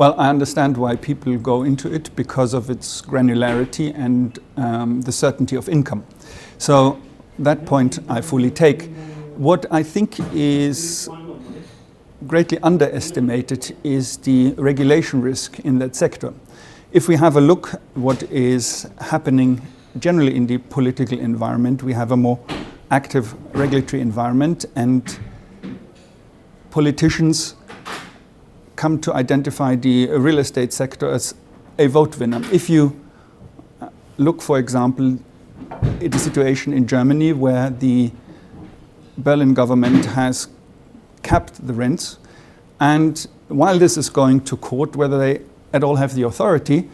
Well, I understand why people go into it because of its granularity and um, the certainty of income. So that point I fully take. What I think is greatly underestimated is the regulation risk in that sector. If we have a look what is happening generally in the political environment, we have a more active regulatory environment and politicians come to identify the real estate sector as a vote winner. If you look, for example, at the situation in Germany where the Berlin government has capped the rents, and while this is going to court, whether they at all have the authority,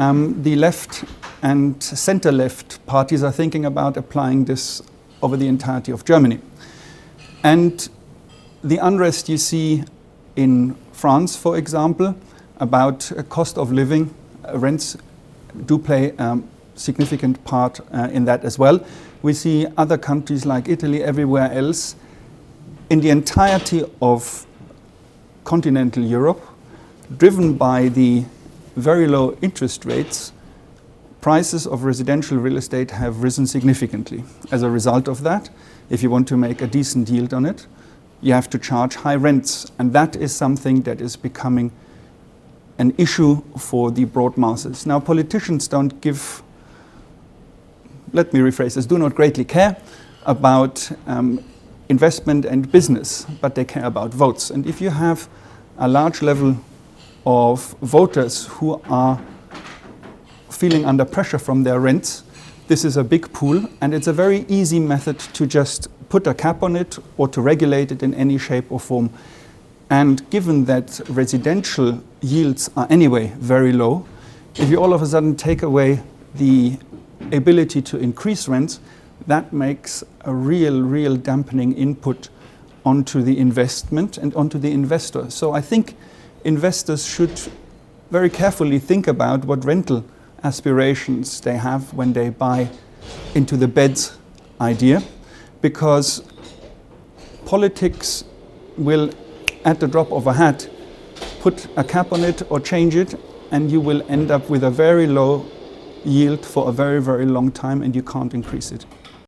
um, the left and center left parties are thinking about applying this over the entirety of Germany. And the unrest you see in France, for example, about cost of living, uh, rents do play a um, significant part uh, in that as well. We see other countries like Italy, everywhere else, in the entirety of continental Europe, driven by the very low interest rates, prices of residential real estate have risen significantly. As a result of that, if you want to make a decent yield on it, you have to charge high rents. And that is something that is becoming an issue for the broad masses. Now, politicians don't give, let me rephrase this, do not greatly care about um, investment and business, but they care about votes. And if you have a large level of voters who are feeling under pressure from their rents, this is a big pool, and it's a very easy method to just put a cap on it or to regulate it in any shape or form. And given that residential yields are anyway very low, if you all of a sudden take away the ability to increase rents, that makes a real, real dampening input onto the investment and onto the investor. So I think investors should very carefully think about what rental aspirations they have when they buy into the beds idea because politics will, at the drop of a hat, put a cap on it or change it, and you will end up with a very low yield for a very, very long time, and you can't increase it.